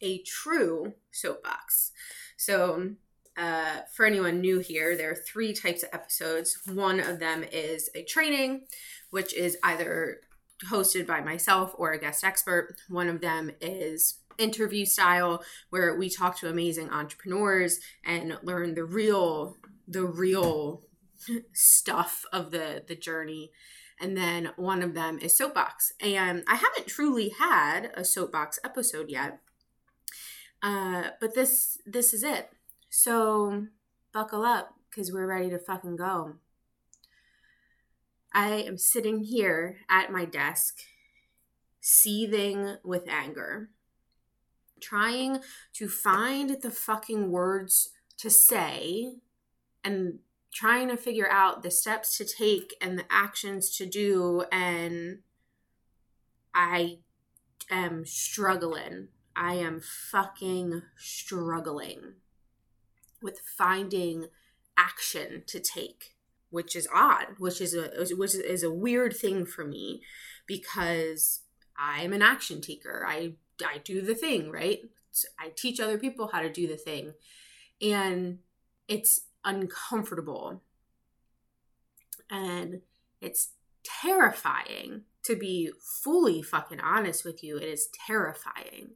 a true soapbox. So, uh, for anyone new here, there are three types of episodes. One of them is a training, which is either hosted by myself or a guest expert. One of them is interview style, where we talk to amazing entrepreneurs and learn the real, the real stuff of the the journey and then one of them is soapbox and i haven't truly had a soapbox episode yet uh, but this this is it. So buckle up because we're ready to fucking go. I am sitting here at my desk, seething with anger, trying to find the fucking words to say and trying to figure out the steps to take and the actions to do. And I am struggling I am fucking struggling with finding action to take, which is odd, which is a which is a weird thing for me because I'm an action taker. I I do the thing, right? I teach other people how to do the thing. And it's uncomfortable. And it's terrifying to be fully fucking honest with you. It is terrifying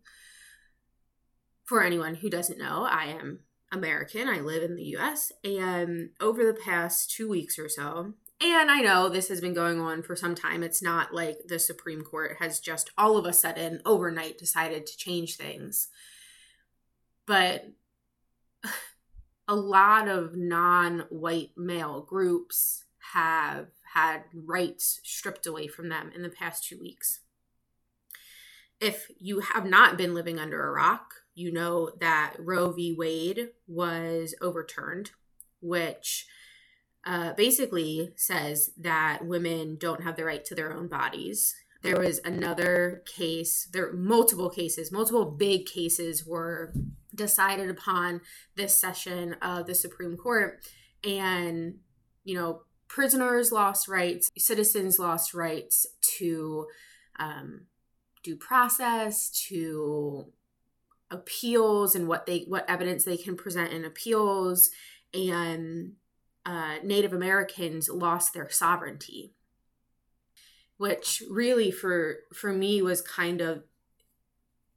for anyone who doesn't know, I am American. I live in the US. And over the past two weeks or so, and I know this has been going on for some time. It's not like the Supreme Court has just all of a sudden overnight decided to change things. But a lot of non white male groups have had rights stripped away from them in the past two weeks. If you have not been living under a rock, you know that Roe v. Wade was overturned, which uh, basically says that women don't have the right to their own bodies. There was another case, there multiple cases, multiple big cases were decided upon this session of the Supreme Court. And, you know, prisoners lost rights, citizens lost rights to um, due process, to appeals and what they what evidence they can present in appeals and uh, native americans lost their sovereignty. Which really for for me was kind of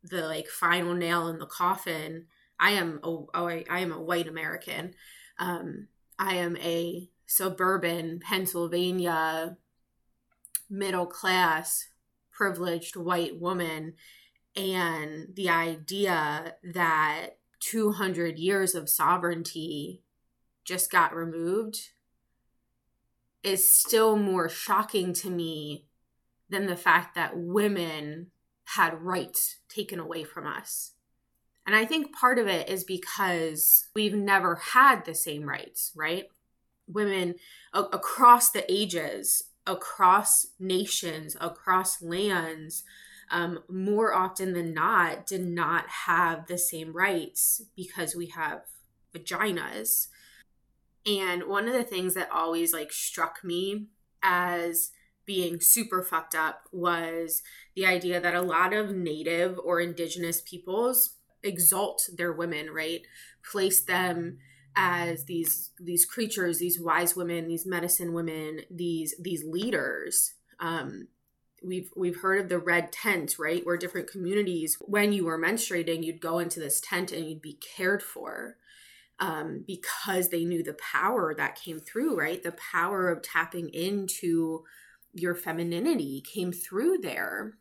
the like final nail in the coffin. I am a, oh, I, I am a white american. Um, i am a suburban pennsylvania middle class privileged white woman and the idea that 200 years of sovereignty just got removed is still more shocking to me than the fact that women had rights taken away from us. And I think part of it is because we've never had the same rights, right? Women a- across the ages, across nations, across lands, um, more often than not did not have the same rights because we have vaginas. And one of the things that always like struck me as being super fucked up was the idea that a lot of native or indigenous peoples exalt their women, right? Place them as these these creatures, these wise women, these medicine women, these these leaders. Um, we've we've heard of the red tent right where different communities when you were menstruating you'd go into this tent and you'd be cared for um, because they knew the power that came through, right? The power of tapping into your femininity came through there.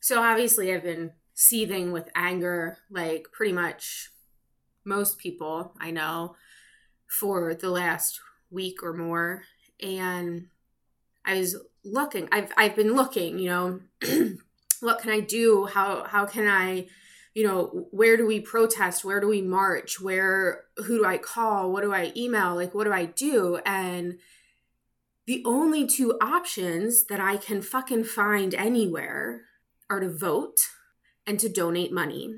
So obviously, I've been seething with anger, like pretty much most people I know, for the last week or more. And I was looking, I've I've been looking, you know, what can I do? How how can I you know where do we protest? Where do we march? Where who do i call? What do i email? Like what do i do? And the only two options that i can fucking find anywhere are to vote and to donate money.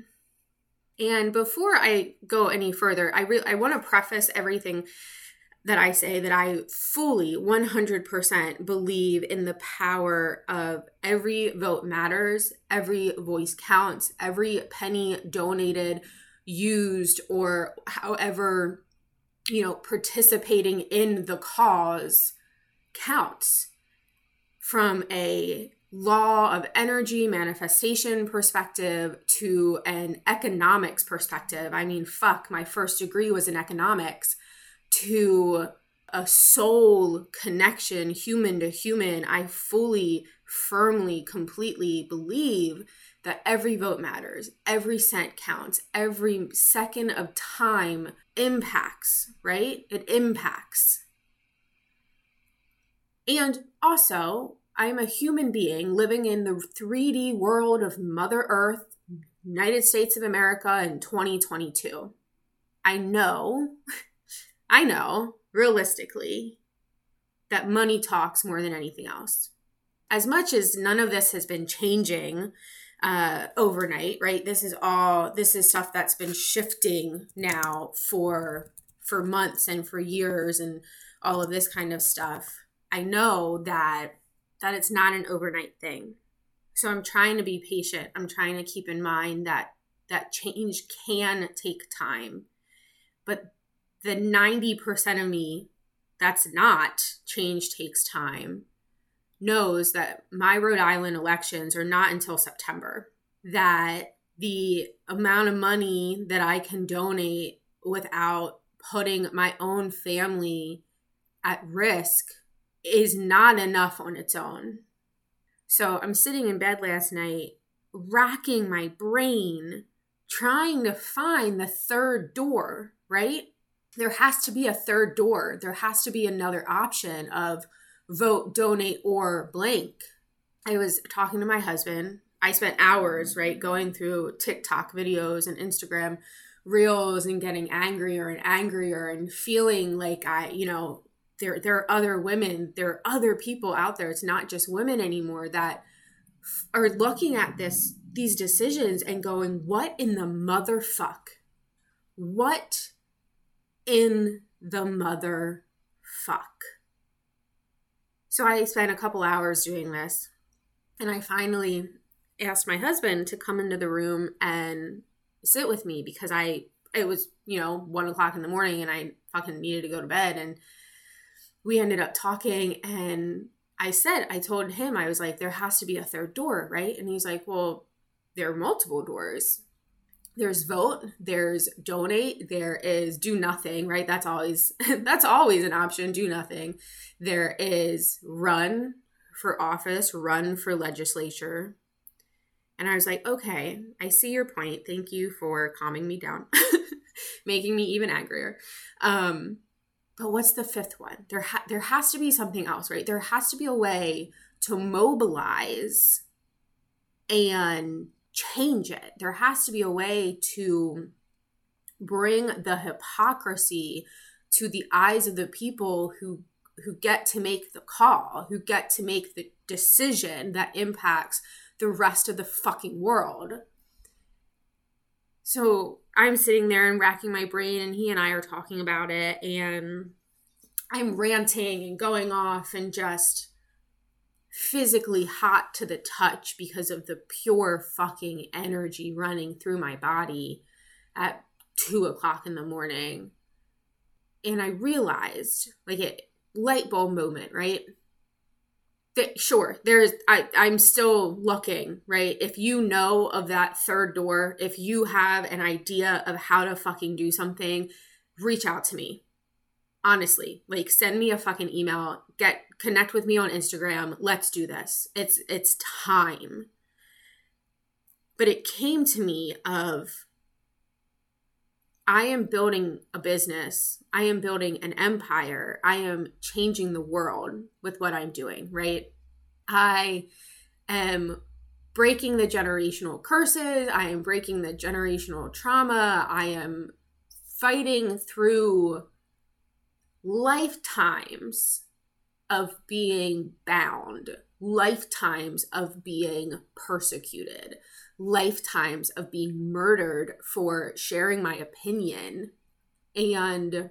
And before i go any further i really i want to preface everything that I say that I fully 100% believe in the power of every vote matters, every voice counts, every penny donated, used, or however, you know, participating in the cause counts from a law of energy manifestation perspective to an economics perspective. I mean, fuck, my first degree was in economics to a soul connection, human to human, I fully, firmly, completely believe that every vote matters, every cent counts, every second of time impacts, right? It impacts. And also, I'm a human being living in the 3D world of Mother Earth, United States of America in 2022. I know I know, realistically, that money talks more than anything else. As much as none of this has been changing uh, overnight, right? This is all this is stuff that's been shifting now for for months and for years and all of this kind of stuff. I know that that it's not an overnight thing. So I'm trying to be patient. I'm trying to keep in mind that that change can take time. But the 90% of me that's not change takes time knows that my Rhode Island elections are not until September. That the amount of money that I can donate without putting my own family at risk is not enough on its own. So I'm sitting in bed last night, racking my brain, trying to find the third door, right? There has to be a third door. There has to be another option of vote, donate, or blank. I was talking to my husband. I spent hours, right, going through TikTok videos and Instagram reels and getting angrier and angrier and feeling like I, you know, there there are other women, there are other people out there. It's not just women anymore that are looking at this these decisions and going, "What in the motherfuck? What in the mother fuck. So I spent a couple hours doing this, and I finally asked my husband to come into the room and sit with me because I it was you know one o'clock in the morning and I fucking needed to go to bed and we ended up talking and I said I told him I was like there has to be a third door right and he's like well there are multiple doors there's vote there's donate there is do nothing right? That's always that's always an option do nothing. There is run for office run for legislature. And i was like okay i see your point. Thank you for calming me down making me even angrier. Um but what's the fifth one? There ha- there has to be something else right? There has to be a way to mobilize and change it. There has to be a way to bring the hypocrisy to the eyes of the people who who get to make the call, who get to make the decision that impacts the rest of the fucking world. So I'm sitting there and racking my brain, and he and I are talking about it, and I'm ranting and going off and just physically hot to the touch because of the pure fucking energy running through my body at two o'clock in the morning. And I realized, like a light bulb moment, right? That sure, there's I, I'm still looking, right? If you know of that third door, if you have an idea of how to fucking do something, reach out to me. Honestly, like send me a fucking email, get connect with me on Instagram. Let's do this. It's it's time. But it came to me of I am building a business. I am building an empire. I am changing the world with what I'm doing, right? I am breaking the generational curses. I am breaking the generational trauma. I am fighting through lifetimes of being bound, lifetimes of being persecuted, lifetimes of being murdered for sharing my opinion and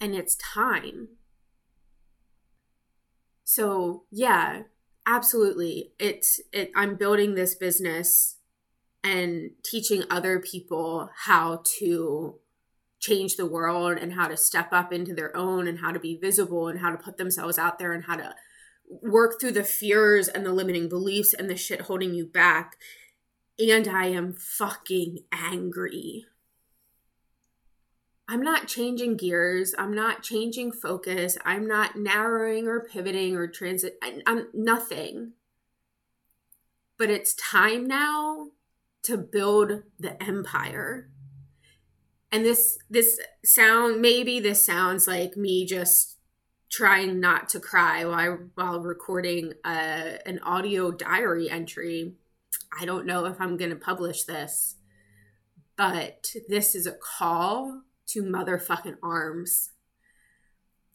and it's time. So yeah absolutely. It's it i'm building this business and teaching other people how to change the world and how to step up into their own and how to be visible and how to put themselves out there and how to work through the fears and the limiting beliefs and the shit holding you back. And I am fucking angry. I'm not changing gears. I'm not changing focus. I'm not narrowing or pivoting or transit. I'm nothing. But it's time now to build the empire. And this this sound maybe this sounds like me just trying not to cry while while recording a, an audio diary entry. I don't know if I'm going to publish this, but this is a call to motherfucking arms.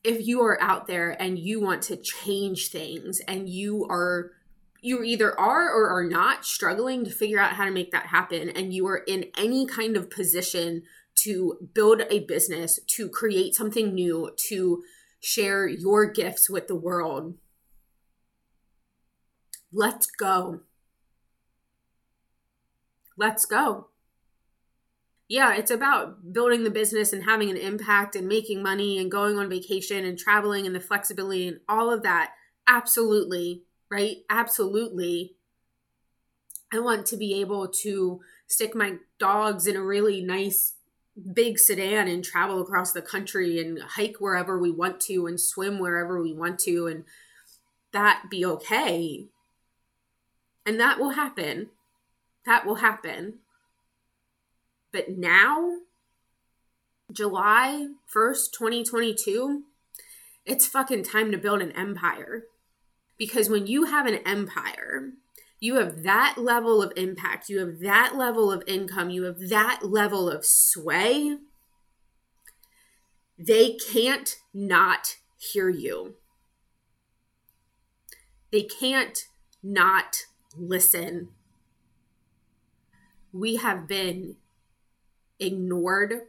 If you are out there and you want to change things and you are you either are or are not struggling to figure out how to make that happen and you are in any kind of position to build a business, to create something new, to share your gifts with the world. Let's go. Let's go. Yeah, it's about building the business and having an impact and making money and going on vacation and traveling and the flexibility and all of that. Absolutely, right? Absolutely. I want to be able to stick my dogs in a really nice big sedan and travel across the country and hike wherever we want to and swim wherever we want to and that be okay. And that will happen. That will happen. But now, July 1st, 2022, it's fucking time to build an empire. Because when you have an empire, you have that level of impact, you have that level of income, you have that level of sway, they can't not hear you. They can't not listen. We have been ignored,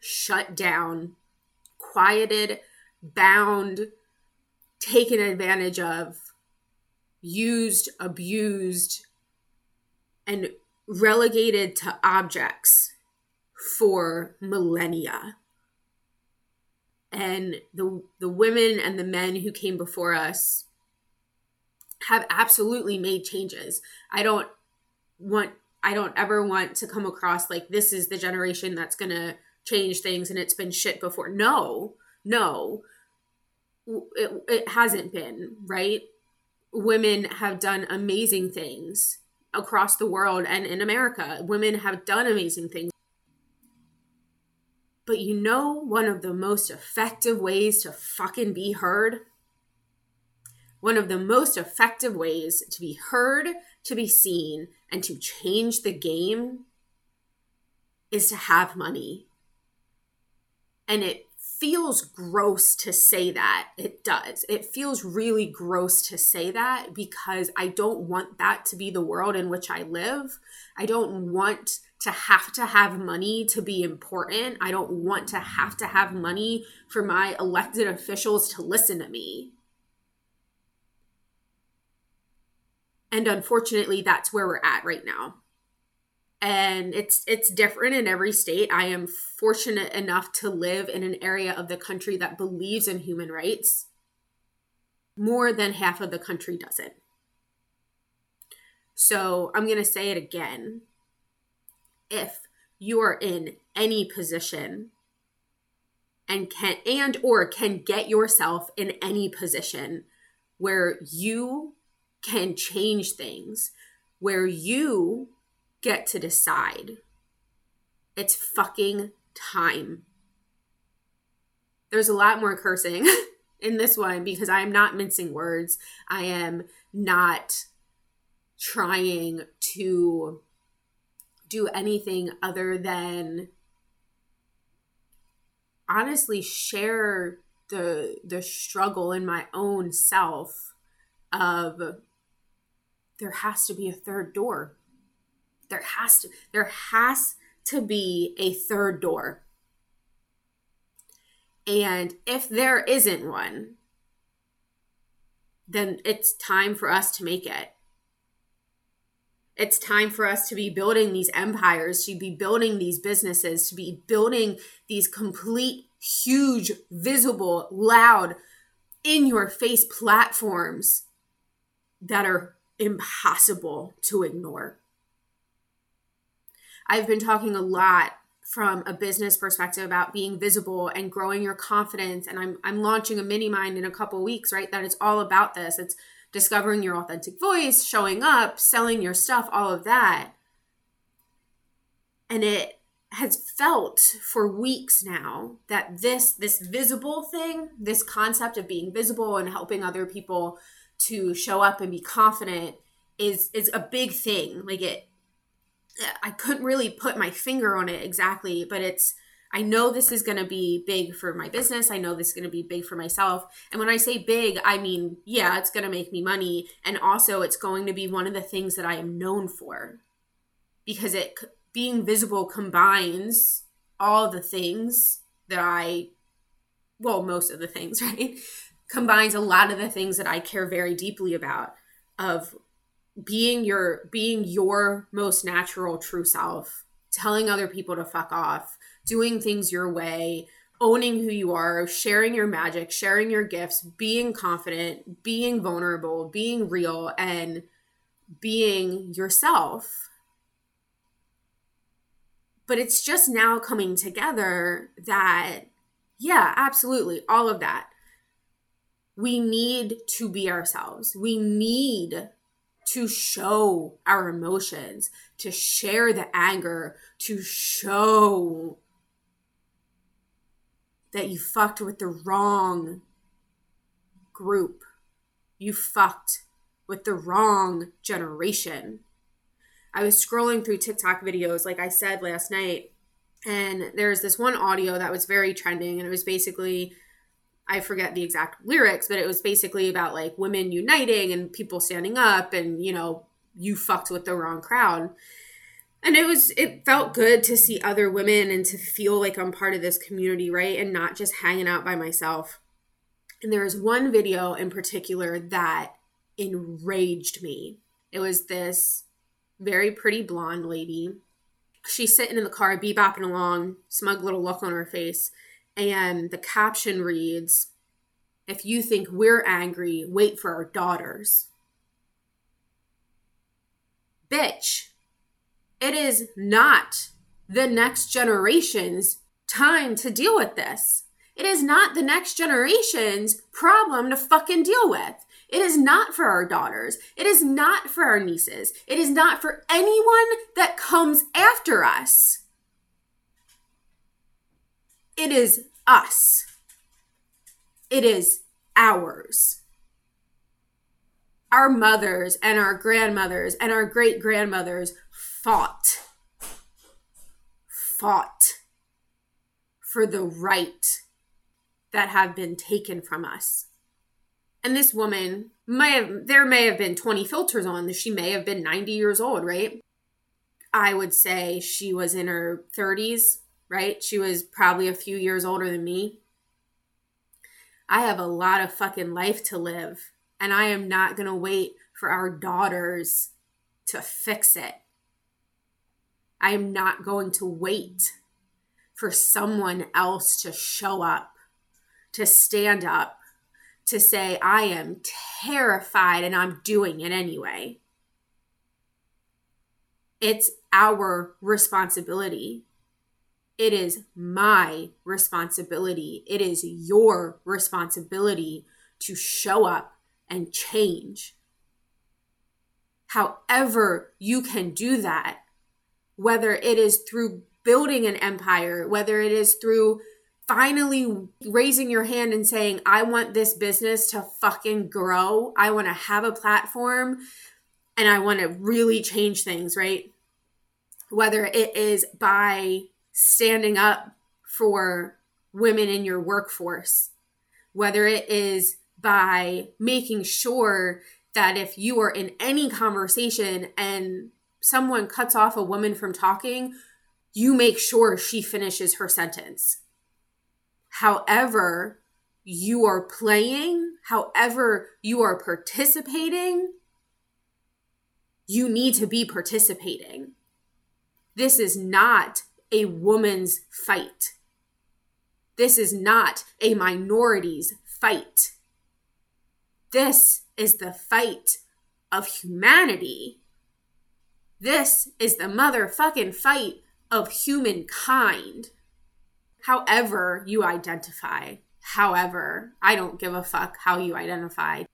shut down, quieted, bound, taken advantage of used, abused, and relegated to objects for millennia. And the the women and the men who came before us have absolutely made changes. I don't want I don't ever want to come across like this is the generation that's going to change things and it's been shit before. No. No. It, it hasn't been, right? Women have done amazing things across the world and in America. Women have done amazing things. But you know, one of the most effective ways to fucking be heard? One of the most effective ways to be heard, to be seen, and to change the game is to have money. And it feels gross to say that. It does. It feels really gross to say that because I don't want that to be the world in which I live. I don't want to have to have money to be important. I don't want to have to have money for my elected officials to listen to me. And unfortunately, that's where we're at right now and it's it's different in every state. I am fortunate enough to live in an area of the country that believes in human rights. More than half of the country doesn't. So, I'm going to say it again. If you are in any position and can and or can get yourself in any position where you can change things, where you get to decide. It's fucking time. There's a lot more cursing in this one because I am not mincing words. I am not trying to do anything other than honestly share the the struggle in my own self of there has to be a third door there has to there has to be a third door and if there isn't one then it's time for us to make it it's time for us to be building these empires, to be building these businesses, to be building these complete, huge, visible, loud, in your face platforms that are impossible to ignore. I've been talking a lot from a business perspective about being visible and growing your confidence and I'm I'm launching a mini mind in a couple weeks, right? That it's all about this. It's discovering your authentic voice, showing up, selling your stuff, all of that. And it has felt for weeks now that this this visible thing, this concept of being visible and helping other people to show up and be confident is is a big thing. Like it I couldn't really put my finger on it exactly, but it's I know this is going to be big for my business. I know this is going to be big for myself. And when I say big, I mean, yeah, it's going to make me money. And also, it's going to be one of the things that I am known for because it being visible combines all the things that I, well, most of the things, right? combines a lot of the things that I care very deeply about of being your being your most natural true self telling other people to fuck off doing things your way, owning who you are, sharing your magic, sharing your gifts, being confident, being vulnerable, being real, and being yourself. But it's just now coming together that, yeah, absolutely, all of that. We need to be ourselves. We need to show our emotions, to share the anger, to show that you fucked with the wrong group. You fucked with the wrong generation. I was scrolling through TikTok videos, like I said last night, and there's this one audio that was very trending, and it was basically, I forget the exact lyrics, but it was basically about like women uniting and people standing up, and you know, you fucked with the wrong crowd and it was it felt good to see other women and to feel like I'm part of this community, right? And not just hanging out by myself. And there was one video in particular that enraged me. It was this very pretty blonde lady. She's sitting in the car, bebopping along, smug little look on her face. And the caption reads, If you think we're angry, wait for our daughters. Bitch, it is not the next generation's time to deal with this. It is not the next generation's problem to fucking deal with. It is not for our daughters. It is not for our nieces. It is not for anyone that comes after us. It is us. It is ours. Our mothers and our grandmothers and our great grandmothers fought, fought for the right that have been taken from us. And this woman may have, there may have been 20 filters on. She may have been 90 years old, right? I would say she was in her 30s, right? She was probably a few years older than me. I have a lot of fucking life to live, and I am not going to wait for our daughters to fix it. I am not going to wait for someone else to show up, to stand up, to say, I am terrified and I'm doing it anyway. It's our responsibility. It is my responsibility. It is your responsibility to show up and change. However, you can do that, whether it is through building an empire, whether it is through finally raising your hand and saying, I want this business to fucking grow. I want to have a platform and I want to really change things, right? Whether it is by standing up for women in your workforce, whether it is by making sure that if you are in any conversation and someone cuts off a woman from talking, you make sure she finishes her sentence. However, you are playing, however, you are participating, you need to be participating. This is not a woman's fight. This is not a minority's fight. This is the fight of humanity. This is the motherfucking fight of humankind. However, you identify, however, I don't give a fuck how you identify.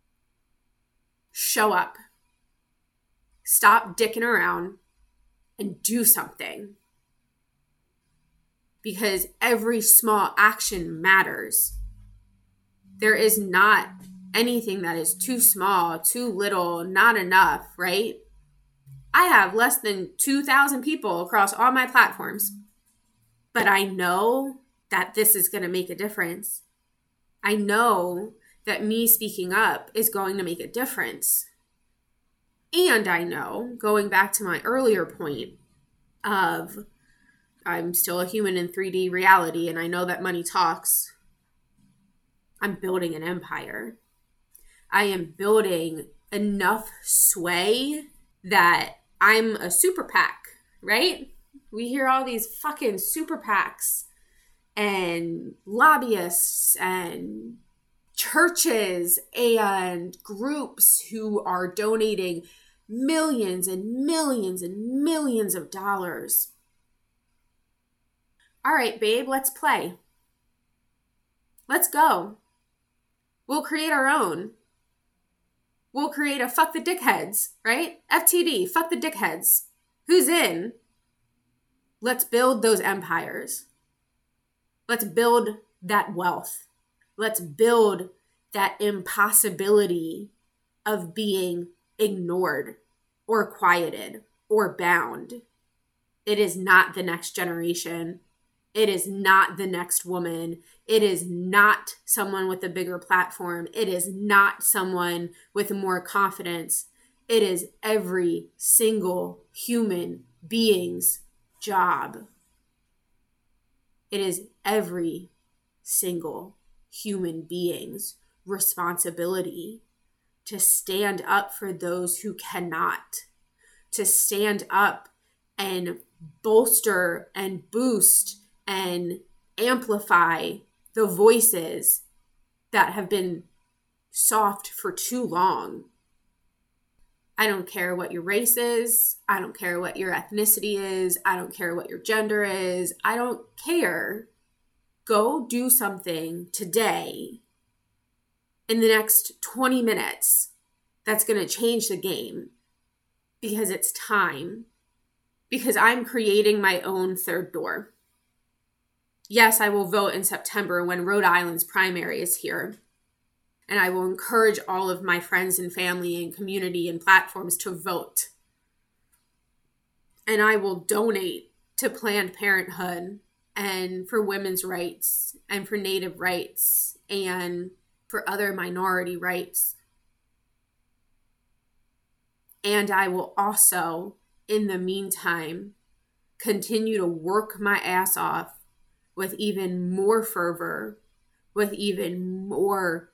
Show up. Stop dicking around and do something. Because every small action matters. There is not anything that is too small, too little, not enough, right? I have less than 2,000 people across all my platforms, but I know that this is going to make a difference. I know that me speaking up is going to make a difference. And I know, going back to my earlier point of I'm still a human in 3D reality and I know that money talks, I'm building an empire. I am building enough sway that I'm a super PAC, right? We hear all these fucking super PACs and lobbyists and churches and groups who are donating millions and millions and millions of dollars. All right, babe, let's play. Let's go. We'll create our own we'll create a fuck the dickheads, right? FTD, fuck the dickheads. Who's in? Let's build those empires. Let's build that wealth. Let's build that impossibility of being ignored or quieted or bound. It is not the next generation. It is not the next woman. It is not someone with a bigger platform. It is not someone with more confidence. It is every single human being's job. It is every single human being's responsibility to stand up for those who cannot, to stand up and bolster and boost and amplify the voices that have been soft for too long. I don't care what your race is. I don't care what your ethnicity is. I don't care what your gender is. I don't care. Go do something today in the next 20 minutes that's going to change the game because it's time. Because I'm creating my own third door yes, I will vote in September when Rhode Island's primary is here. And I will encourage all of my friends and family and community and platforms to vote. And I will donate to Planned Parenthood and for women's rights and for Native rights and for other minority rights. And I will also, in the meantime, continue to work my ass off with even more fervor, with even more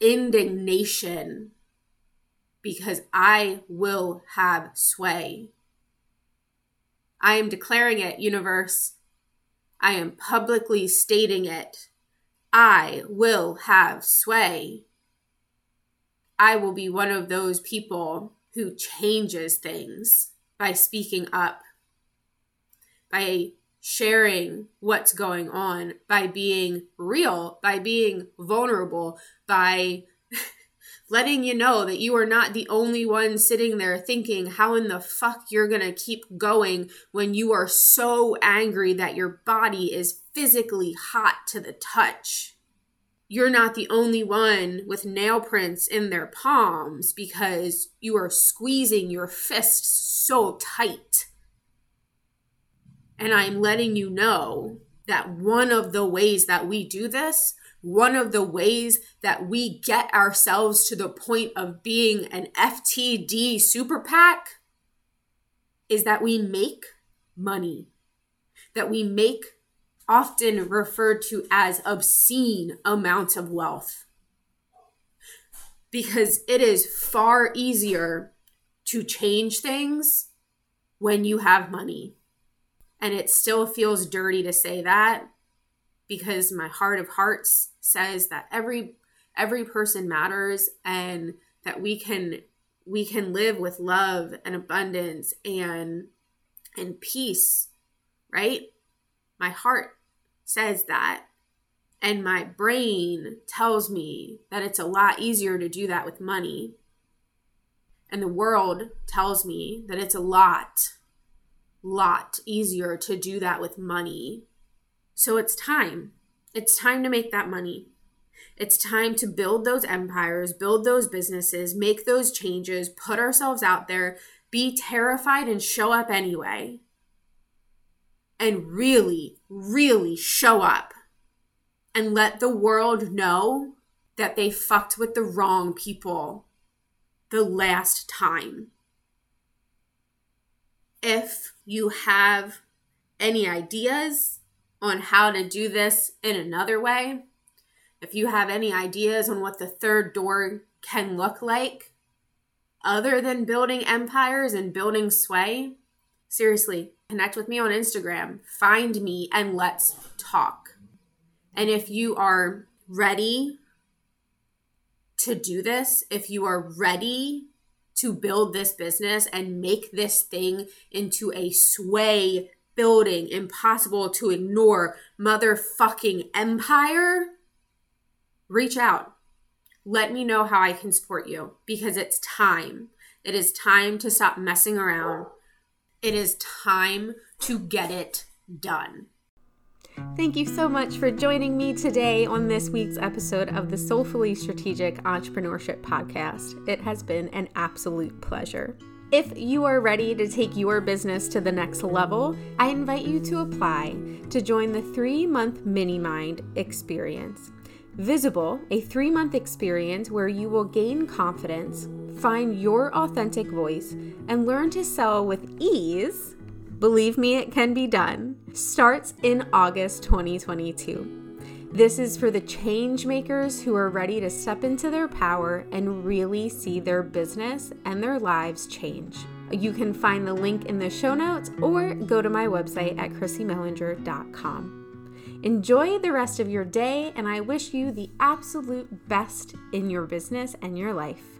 indignation, because I will have sway. I am declaring it, universe. I am publicly stating it. I will have sway. I will be one of those people who changes things by speaking up, by sharing what's going on, by being real, by being vulnerable, by letting you know that you are not the only one sitting there thinking how in the fuck you're to keep going when you are so angry that your body is physically hot to the touch. You're not the only one with nail prints in their palms because you are squeezing your fists so tight. And I'm letting you know that one of the ways that we do this one of the ways that we get ourselves to the point of being an FTD super PAC is that we make money, that we make often referred to as obscene amounts of wealth. Because it is far easier to change things when you have money. And it still feels dirty to say that because my heart of hearts says that every every person matters and that we can we can live with love and abundance and and peace right? My heart says that. And my brain tells me that it's a lot easier to do that with money. And the world tells me that it's a lot lot easier to do that with money so it's time. It's time to make that money. It's time to build those empires, build those businesses, make those changes, put ourselves out there, be terrified and show up anyway. And really, really show up and let the world know that they fucked with the wrong people the last time. If you have any ideas, on how to do this in another way, if you have any ideas on what the third door can look like, other than building empires and building sway, seriously, connect with me on Instagram, find me, and let's talk. And if you are ready to do this, if you are ready to build this business and make this thing into a sway building impossible to ignore motherfucking empire, reach out. Let me know how I can support you because it's time. It is time to stop messing around. It is time to get it done. Thank you so much for joining me today on this week's episode of the Soulfully Strategic Entrepreneurship Podcast. It has been an absolute pleasure. If you are ready to take your business to the next level, I invite you to apply to join the three month Mini Mind experience. Visible, a three month experience where you will gain confidence, find your authentic voice, and learn to sell with ease. Believe me, it can be done. Starts in August 2022. This is for the change makers who are ready to step into their power and really see their business and their lives change. You can find the link in the show notes or go to my website at chrissymellinger.com. Enjoy the rest of your day, and I wish you the absolute best in your business and your life.